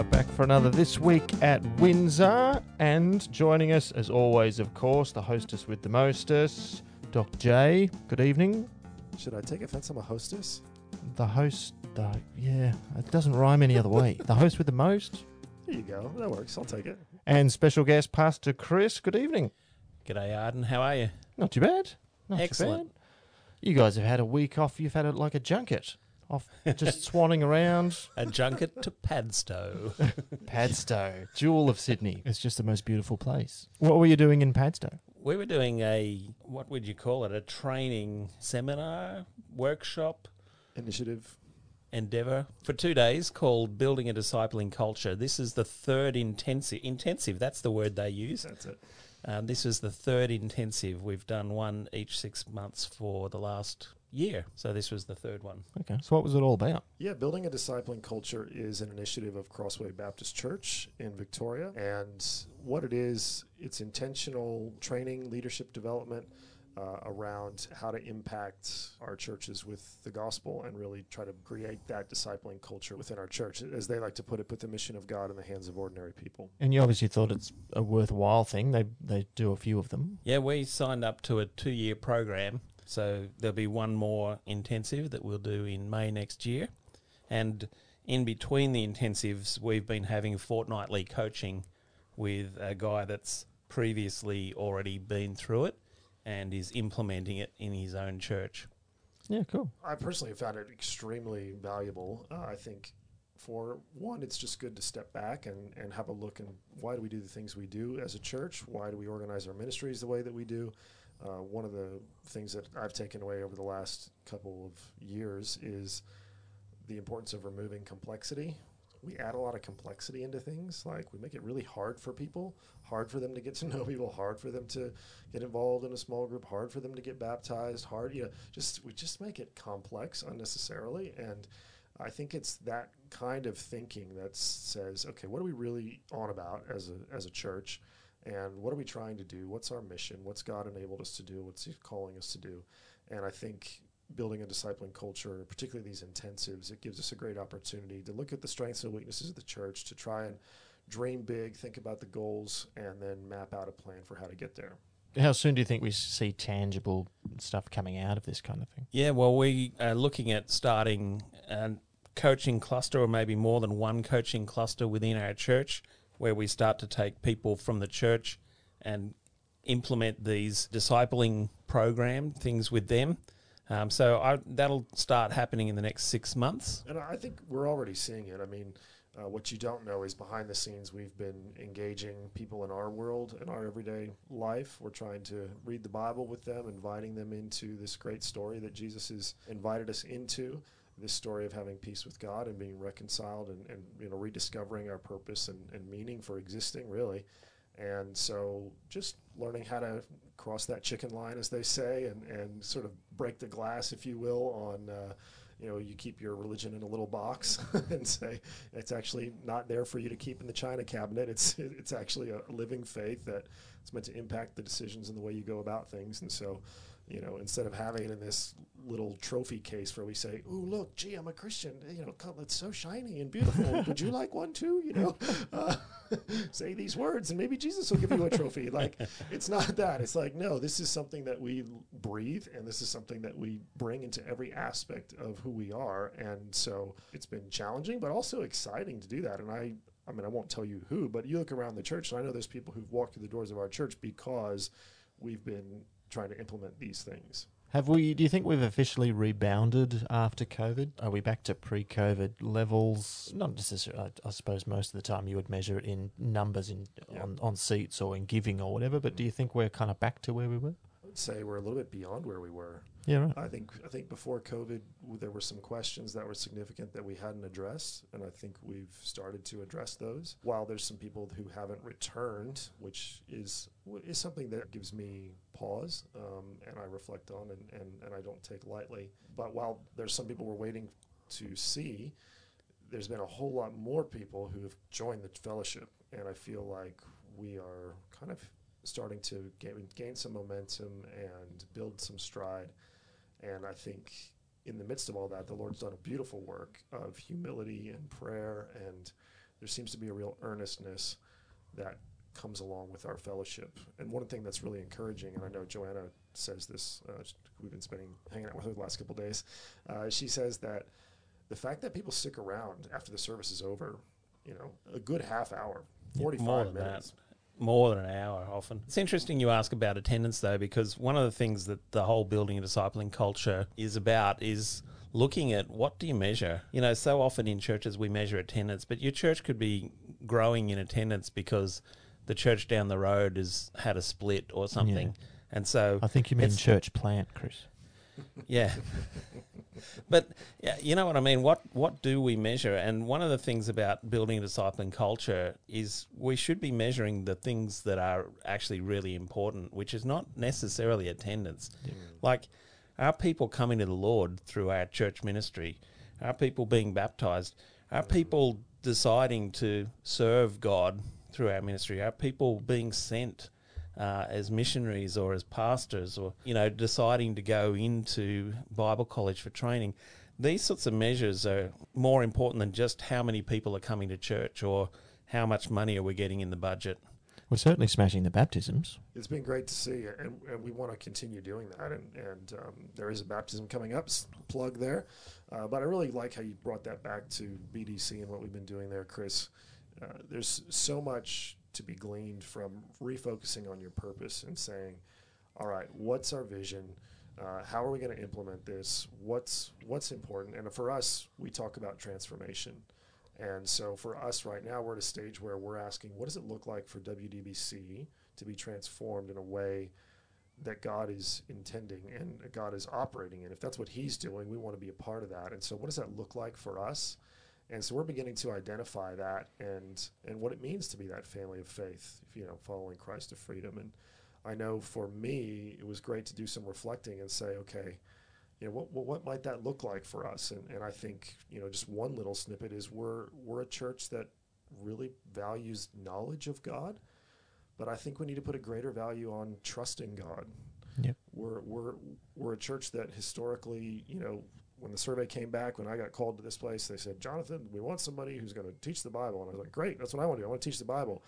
are back for another This Week at Windsor. And joining us, as always, of course, the hostess with the mostess, Doc J. Good evening. Should I take offense? I'm a hostess. The host, the, yeah, it doesn't rhyme any other way. The host with the most. There you go. That works. I'll take it. And special guest, Pastor Chris. Good evening. G'day, Ardin. How are you? Not too bad. Not Excellent. Too bad. You guys have had a week off. You've had it like a junket, off just swanning around. A junket to Padstow. Padstow, jewel of Sydney. It's just the most beautiful place. What were you doing in Padstow? We were doing a, what would you call it, a training seminar, workshop, Initiative. endeavour for two days called Building a Discipling Culture. This is the third intensive. Intensive, that's the word they use. That's it. Um, this is the third intensive. We've done one each six months for the last year. So this was the third one. Okay, so what was it all about? Yeah, building a discipling culture is an initiative of Crossway Baptist Church in Victoria. And what it is, it's intentional training, leadership development uh, around how to impact our churches with the gospel and really try to create that discipling culture within our church. As they like to put it, put the mission of God in the hands of ordinary people. And you obviously thought it's a worthwhile thing. They they do a few of them. Yeah, we signed up to a two year program. So there'll be one more intensive that we'll do in May next year. And in between the intensives, we've been having fortnightly coaching with a guy that's previously already been through it and is implementing it in his own church. Yeah, cool. I personally have found it extremely valuable. Uh, I think for one, it's just good to step back and, and have a look and why do we do the things we do as a church? Why do we organize our ministries the way that we do? Uh, one of the things that I've taken away over the last couple of years is the importance of removing complexity. We add a lot of complexity into things. Like we make it really hard for people, hard for them to get to know people, hard for them to get involved in a small group, hard for them to get baptized, hard, you know, just we just make it complex unnecessarily. And I think it's that kind of thinking that says, okay, what are we really on about as a as a church? And what are we trying to do? What's our mission? What's God enabled us to do? What's He calling us to do? And I think building a discipling culture, particularly these intensives, it gives us a great opportunity to look at the strengths and weaknesses of the church, to try and dream big, think about the goals, and then map out a plan for how to get there. How soon do you think we see tangible stuff coming out of this kind of thing? Yeah, well, we are looking at starting a coaching cluster or maybe more than one coaching cluster within our church where we start to take people from the church and implement these discipling program things with them. Um, so I, that'll start happening in the next six months. And I think we're already seeing it. I mean, uh, what you don't know is behind the scenes, we've been engaging people in our world, in our everyday life. We're trying to read the Bible with them, inviting them into this great story that Jesus has invited us into. This story of having peace with God and being reconciled and, and you know rediscovering our purpose and, and meaning for existing, really. And so, just learning how to cross that chicken line, as they say, and, and sort of break the glass, if you will, on uh, you know you keep your religion in a little box and say it's actually not there for you to keep in the china cabinet it's it's actually a living faith that it's meant to impact the decisions and the way you go about things and so you know instead of having it in this little trophy case where we say oh look gee i'm a christian. You know come, it's so shiny and beautiful. Would you like one too? You know? Uh, say these words and maybe jesus will give you a trophy. Like it's not that. It's like no this is something that we breathe and this is something that we bring into every aspect of who we are. And so it's been challenging but also exciting to do that. And i i mean i won't tell you who but you look around the church and i know there's people who've walked through the doors of our church because we've been trying to implement these things Have we? Do you think we've officially rebounded after COVID? Are we back to pre-COVID levels? Not necessarily. I, I suppose most of the time you would measure it in numbers in Yeah. on, on seats or in giving or whatever. But do you think we're kind of back to where we were? i would say we're a little bit beyond where we were Yeah, right. I think I think before COVID, there were some questions that were significant that we hadn't addressed, and I think we've started to address those. While there's some people who haven't returned, which is is something that gives me pause, um, and I reflect on, and, and and I don't take lightly. But while there's some people we're waiting to see, there's been a whole lot more people who have joined the fellowship, and I feel like we are kind of starting to gain, gain some momentum and build some stride. And I think in the midst of all that, the Lord's done a beautiful work of humility and prayer and there seems to be a real earnestness that comes along with our fellowship. And one thing that's really encouraging, and I know Joanna says this, uh, we've been spending hanging out with her the last couple days. Uh, she says that the fact that people stick around after the service is over, you know, a good half hour, forty-five more than minutes. More than an hour often. It's interesting you ask about attendance though, because one of the things that the whole building and discipling culture is about is looking at what do you measure? You know, so often in churches we measure attendance, but your church could be growing in attendance because the church down the road has had a split or something. And so I think you mean church plant, Chris. Yeah. but yeah, you know what I mean. What what do we measure? And one of the things about building a discipling culture is we should be measuring the things that are actually really important, which is not necessarily attendance. Like, are people coming to the Lord through our church ministry? Are people being baptized? Are people deciding to serve God through our ministry? Are people being sent? Uh, as missionaries or as pastors or you know deciding to go into Bible college for training. These sorts of measures are more important than just how many people are coming to church or how much money are we getting in the budget. We're certainly smashing the baptisms. It's been great to see, and, and we want to continue doing that. And, and um, there is a baptism coming up, plug there. Uh, but I really like how you brought that back to BDC and what we've been doing there, Chris. Uh, there's so much to be gleaned from refocusing on your purpose and saying, all right, what's our vision? Uh, how are we going to implement this? What's what's important? And for us, we talk about transformation. And so for us right now, we're at a stage where we're asking, what does it look like for WDBC to be transformed in a way that God is intending and God is operating in? If that's what He's doing, we want to be a part of that. And so, what does that look like for us? And so, we're beginning to identify that and and what it means to be that family of faith, you know, following Christ to freedom. And I know for me, it was great to do some reflecting and say, okay, you know, what, what, what might that look like for us? And, and I think, you know, just one little snippet is we're, we're a church that really values knowledge of God, but I think we need to put a greater value on trusting God. Yep. We're, we're, we're a church that historically, you know, when the survey came back, when I got called to this place, they said, Jonathan, we want somebody who's going to teach the Bible. And I was like, great, that's what I want to do. I want to teach the Bible.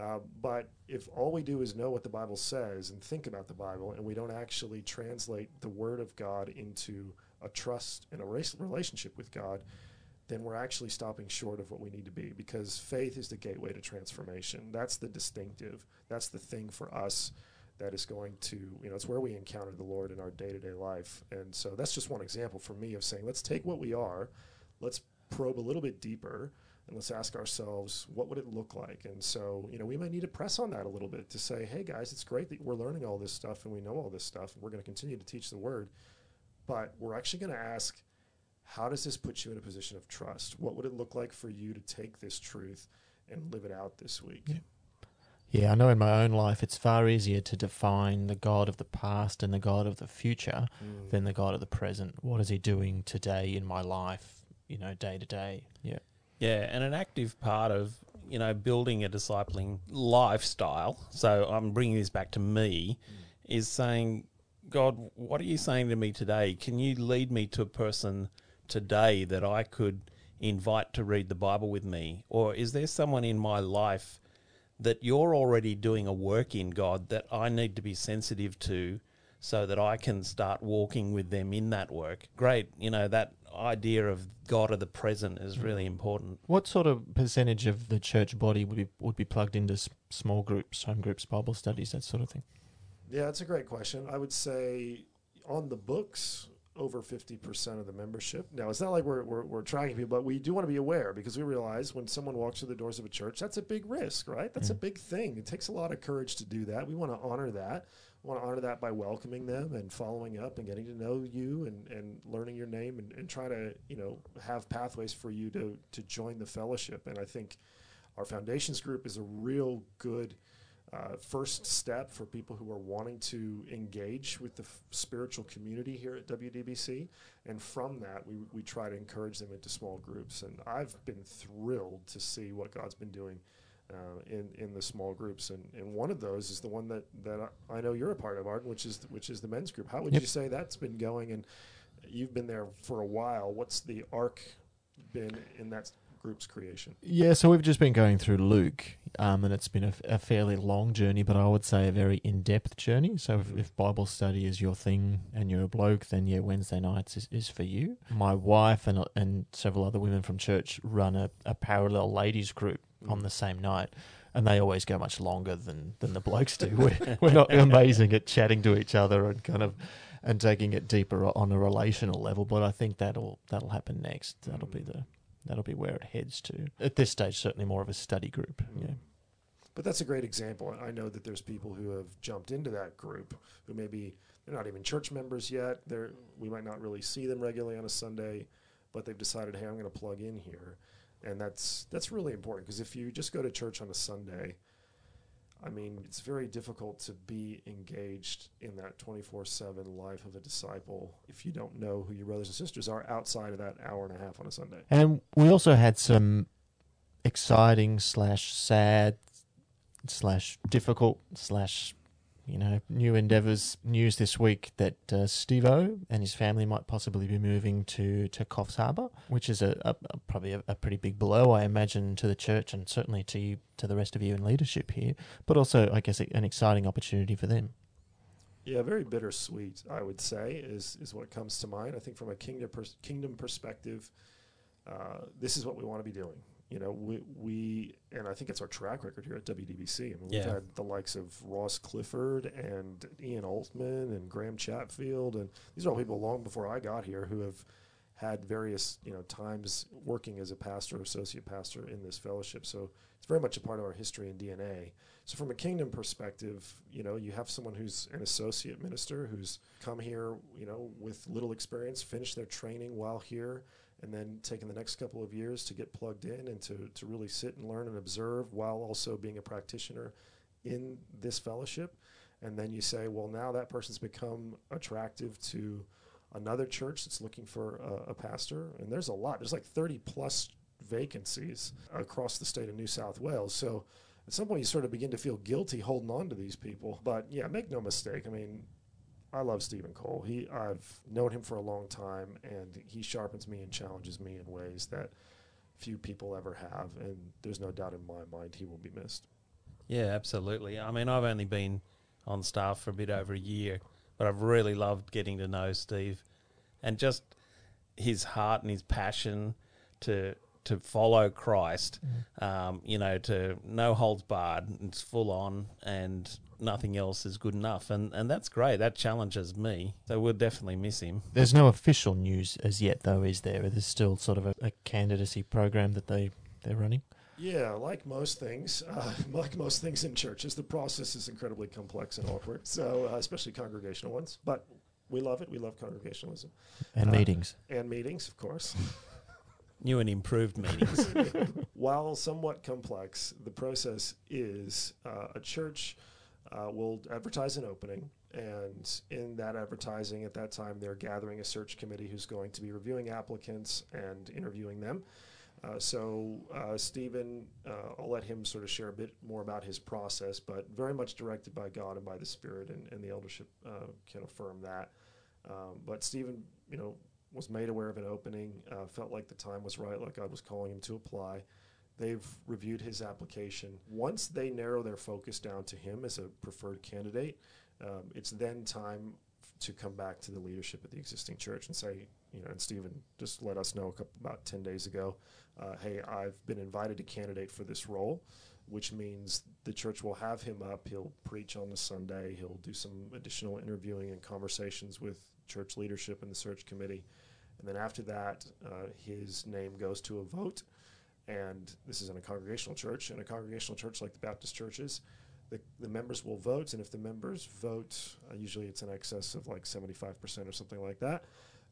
Uh, but if all we do is know what the Bible says and think about the Bible, and we don't actually translate the Word of God into a trust and a relationship with God, then we're actually stopping short of what we need to be because faith is the gateway to transformation. That's the distinctive. That's the thing for us that is going to, you know, it's where we encounter the Lord in our day to day life. And so that's just one example for me of saying, let's take what we are, let's probe a little bit deeper, and let's ask ourselves, what would it look like? And so, you know, we might need to press on that a little bit to say, hey guys, it's great that we're learning all this stuff and we know all this stuff, and we're going to continue to teach the word. But we're actually going to ask, how does this put you in a position of trust? What would it look like for you to take this truth and live it out this week? Yeah. Yeah, I know in my own life it's far easier to define the God of the past and the God of the future Mm. than the God of the present. What is He doing today in my life, you know, day to day? Yeah. Yeah, and an active part of you know building a discipling lifestyle. So I'm bringing this back to me, is saying, God, what are you saying to me today? Can you lead me to a person today that I could invite to read the Bible with me, or is there someone in my life that you're already doing a work in God that I need to be sensitive to? So that I can start walking with them in that work. Great, you know that idea of God of the present is mm. really important. What sort of percentage of the church body would be would be plugged into s- small groups, home groups, Bible studies, that sort of thing? Yeah, that's a great question. I would say on the books, over 50% of the membership. Now, it's not like we're, we're, we're tracking people, but we do want to be aware because we realize when someone walks through the doors of a church, that's a big risk, right? That's a Mm. big thing. It takes a lot of courage to do that. We want to honor that. We want to honor that by welcoming them and following up and getting to know you and, and learning your name and, and try to, you know, have pathways for you to, to join the fellowship. And I think our foundations group is a real good uh, first step for people who are wanting to engage with the f- spiritual community here at WDBC. And from that, we, we try to encourage them into small groups. And I've been thrilled to see what God's been doing uh, in, in the small groups. And, and one of those is the one that, that I I know you're a part of, Ardin, which is, which is the men's group. How would Yep. you say that's been going? And you've been there for a while. What's the arc been in that group's creation? Yeah, so we've just been going through Luke, um, and it's been a, a fairly long journey, but I would say a very in depth journey. So if, mm-hmm. if Bible study is your thing and you're a bloke, then yeah, Wednesday nights is, is for you. My wife and and several other women from church run a, a parallel ladies group mm. on the same night. And they always go much longer than, than the blokes do. We're, we're not amazing at chatting to each other and kind of and taking it deeper on a relational level. But I think that'll that'll happen next. That'll be mm. the that'll be where it heads to. At this stage, certainly more of a study group. Mm-hmm. Yeah. But that's a great example. I know that there's people who have jumped into that group who maybe they're not even church members yet. They're we might not really see them regularly on a Sunday, but they've decided, hey, I'm going to plug in here, and that's that's really important because if you just go to church on a Sunday, I mean, it's very difficult to be engaged in that 24 7 life of a disciple if you don't know who your brothers and sisters are outside of that hour and a half on a Sunday. And we also had some exciting slash sad slash difficult slash you know new endeavors news this week that uh, Steve-O and his family might possibly be moving to to Coffs Harbour, which is a, a, a probably a, a, pretty big blow, I imagine, to the church and certainly to you, to the rest of you in leadership here, but also I guess an exciting opportunity for them. Yeah, very bittersweet, I would say, is is what comes to mind. I think from a kingdom pers- kingdom perspective, uh, this is what we want to be doing you know, we, we and I think it's our track record here at WDBC. I mean, we've had the likes of Ross Clifford and Ian Altman and Graham Chatfield, and these are all people long before I got here who have had various you know times working as a pastor or associate pastor in this fellowship. So it's very much a part of our history and DNA. So from a kingdom perspective, you know, you have someone who's an associate minister who's come here, you know, with little experience, finished their training while here and then taking the next couple of years to get plugged in and to, to really sit and learn and observe while also being a practitioner in this fellowship. And then you say, well, now that person's become attractive to another church that's looking for a, a pastor. And there's a lot, there's like 30 plus vacancies across the state of New South Wales. So at some point, you sort of begin to feel guilty holding on to these people. But yeah, make no mistake. I mean, I love Stephen Cole. He I've known him for a long time, and he sharpens me and challenges me in ways that few people ever have. And there's no doubt in my mind he will be missed. Yeah, absolutely. I mean, I've only been on staff for a bit over a year, but I've really loved getting to know Steve, and just his heart and his passion to to follow Christ, mm. um, you know, to no holds barred, it's full on, and nothing else is good enough, and and that's great. That challenges me. So we'll definitely miss him. There's no official news as yet, though, is there? There's still sort of a, a candidacy program that they they're running. Yeah, like most things, uh, like most things in churches, the process is incredibly complex and awkward. So, uh, especially congregational ones, but we love it. We love congregationalism and uh, meetings and meetings, of course. New and improved meanings. While somewhat complex, the process is uh, a church uh, will advertise an opening. And in that advertising, at that time, they're gathering a search committee who's going to be reviewing applicants and interviewing them. Uh, so, uh, Stephen, uh, I'll let him sort of share a bit more about his process, but very much directed by God and by the Spirit, and, and the eldership uh, can affirm that. Um, but Stephen, you know, was made aware of an opening, uh, felt like the time was right, like God was calling him to apply. They've reviewed his application. Once they narrow their focus down to him as a preferred candidate, um, it's then time to come back to the leadership of the existing church and say, you know, and Stephen just let us know a couple, about 10 days ago, uh, hey, I've been invited to candidate for this role, which means the church will have him up. He'll preach on the Sunday. He'll do some additional interviewing and conversations with church leadership and the search committee. And then after that, uh, his name goes to a vote and this is in a congregational church. In a congregational church like the Baptist churches, the, the members will vote, and if the members vote, uh, usually it's in excess of like 75% or something like that,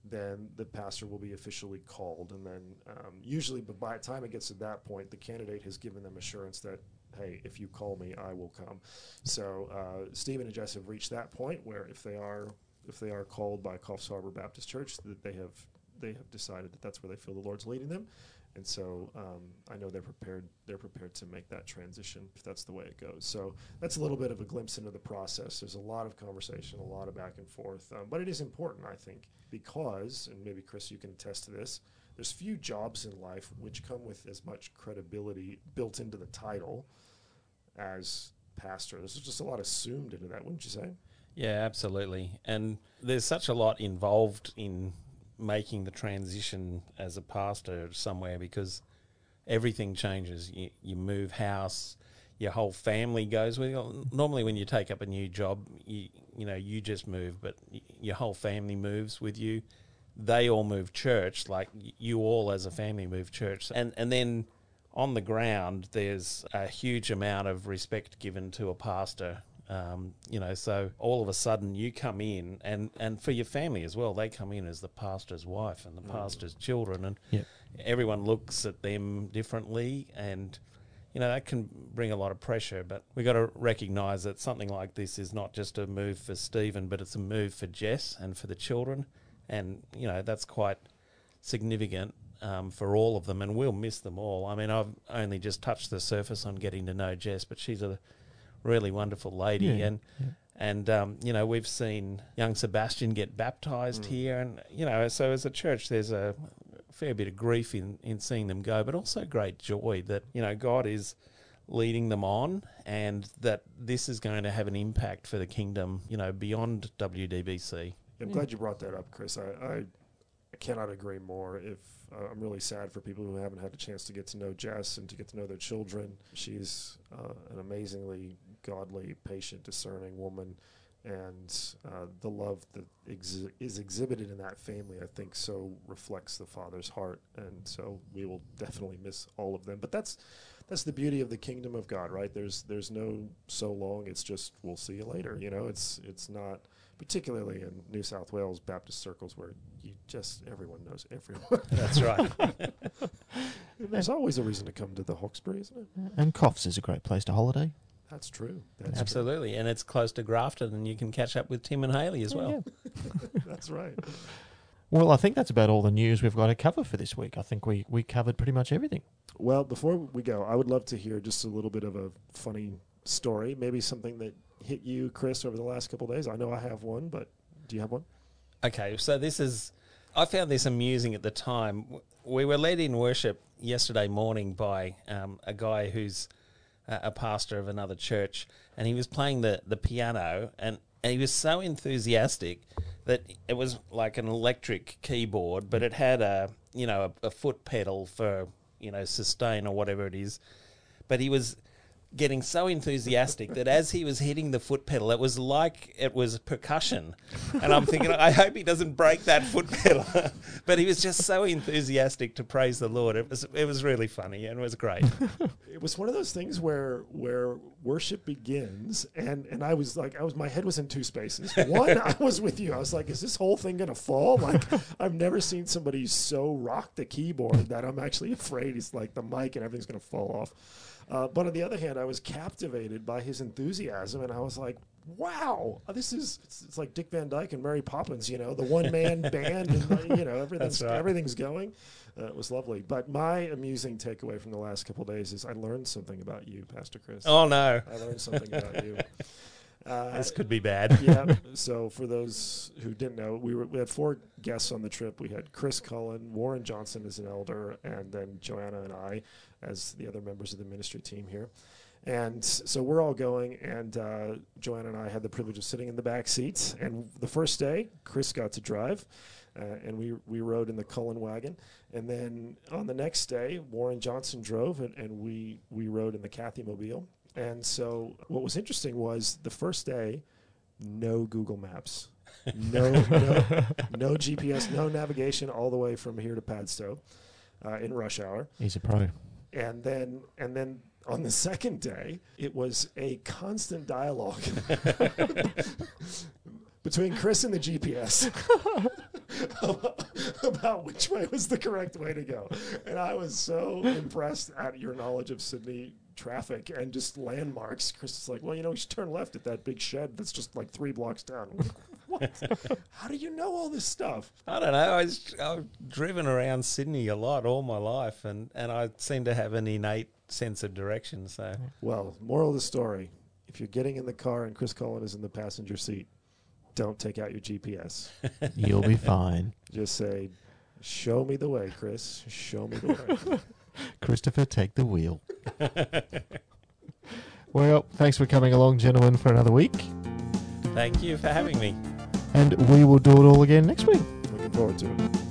then the pastor will be officially called. And then um, usually, but by the time it gets to that point, the candidate has given them assurance that, hey, if you call me, I will come. So uh, Stephen and Jess have reached that point where if they are if they are called by Coffs Harbour Baptist Church, that they have they have decided that that's where they feel the Lord's leading them, and so um, I know they're prepared. They're prepared to make that transition if that's the way it goes. So that's a little bit of a glimpse into the process. There's a lot of conversation, a lot of back and forth, um, but it is important, I think, because and maybe Chris, you can attest to this. there's few jobs in life which come with as much credibility built into the title as pastor. There's just a lot assumed into that, wouldn't you say? Yeah, absolutely. And there's such a lot involved in making the transition as a pastor somewhere because everything changes. You, you move house, your whole family goes with you. Normally, when you take up a new job, you you know you just move, but your whole family moves with you. They all move church, like you all as a family move church, and and then on the ground, there's a huge amount of respect given to a pastor. Um, you know, so all of a sudden you come in, and, and for your family as well, they come in as the pastor's wife and the pastor's children, and Yep. everyone looks at them differently, and you know that can bring a lot of pressure. But we got to recognise that something like this is not just a move for Stephen, but it's a move for Jess and for the children, and you know that's quite significant um, for all of them, and we'll miss them all. I mean, I've only just touched the surface on getting to know Jess, but she's a really wonderful lady, Yeah, and yeah. and um, you know we've seen young Sebastian get baptized Mm. here, and you know so as a church, there's a fair bit of grief in in seeing them go, but also great joy that you know God is leading them on and that this is going to have an impact for the kingdom you know beyond WDBC I'm Yeah. glad you brought that up, Chris. I, I, I cannot agree more. If uh, I'm really sad for people who haven't had a chance to get to know Jess and to get to know their children. She's uh, an amazingly godly, patient, discerning woman, and uh, the love that exi- is exhibited in that family, I think, so reflects the father's heart. And so we will definitely miss all of them. But that's that's the beauty of the kingdom of God, right? There's there's no so long. It's just we'll see you later. You know, it's it's not particularly in New South Wales Baptist circles where you just everyone knows everyone. that's right There's always a reason to come to the Hawkesbury, isn't it? And Coffs is a great place to holiday. That's true. That's absolutely and it's close to Grafton and you can catch up with Tim and Haley as well yeah. That's right. Well, I think that's about all the news we've got to cover for this week. I think we, we covered pretty much everything. Well, before we go, I would love to hear just a little bit of a funny story, maybe something that hit you, Chris, over the last couple of days. I know I have one, but do you have one? Okay, so this is. I found this amusing at the time. We were led in worship yesterday morning by um, a guy who's a, pastor of another church, and he was playing the, the piano, and, and he was so enthusiastic that it was like an electric keyboard, but it had a you know a, a foot pedal for you know sustain or whatever it is, but he was getting so enthusiastic that as he was hitting the foot pedal, it was like it was percussion. And I'm thinking, I hope he doesn't break that foot pedal. but he was just so enthusiastic to praise the Lord. It was it was really funny and it was great. It was one of those things where where worship begins, and and I was like, I was my head was in two spaces. One, I was with you. I was like, is this whole thing gonna fall? Like, I've never seen somebody so rock the keyboard that I'm actually afraid it's like the mic and everything's gonna fall off. Uh, but on the other hand, I was captivated by his enthusiasm, and I was like, "Wow, this is it's, it's like Dick Van Dyke and Mary Poppins, you know, the one man band, and you know everything's right. everything's going." Uh, it was lovely. But my amusing takeaway from the last couple of days is I learned something about you, Pastor Chris. Oh no, I learned something about you. Uh, this could be bad. yeah. So for those who didn't know, we were we had four guests on the trip. We had Chris Cullen, Warren Johnson as an elder, and then Joanna and I as the other members of the ministry team here. And so we're all going, and uh, Joanna and I had the privilege of sitting in the back seats. And the first day, Chris got to drive, uh, and we we rode in the Cullen wagon. And then on the next day, Warren Johnson drove, and, and we we rode in the Kathy Mobile. And so what was interesting was the first day, no Google Maps, no no, no GPS, no navigation all the way from here to Padstow uh, in rush hour. He's a pro. And then and then on the second day, it was a constant dialogue between Chris and the GPS about, about which way was the correct way to go. And I was so impressed at your knowledge of Sydney traffic and just landmarks. Chris is like, well, you know, you should turn left at that big shed that's just like three blocks down. I'm like, what? How do you know all this stuff? I don't know. I was, I've driven around Sydney a lot all my life, and, and I seem to have an innate sense of direction. So Well, moral of the story: if you're getting in the car and Chris Cullen is in the passenger seat, don't take out your GPS. You'll be fine. Just say, Show me the way, Chris. Show me the way. Christopher, take the wheel. well, thanks for coming along, gentlemen, for another week. Thank you for having me. And we will do it all again next week. Looking forward to it.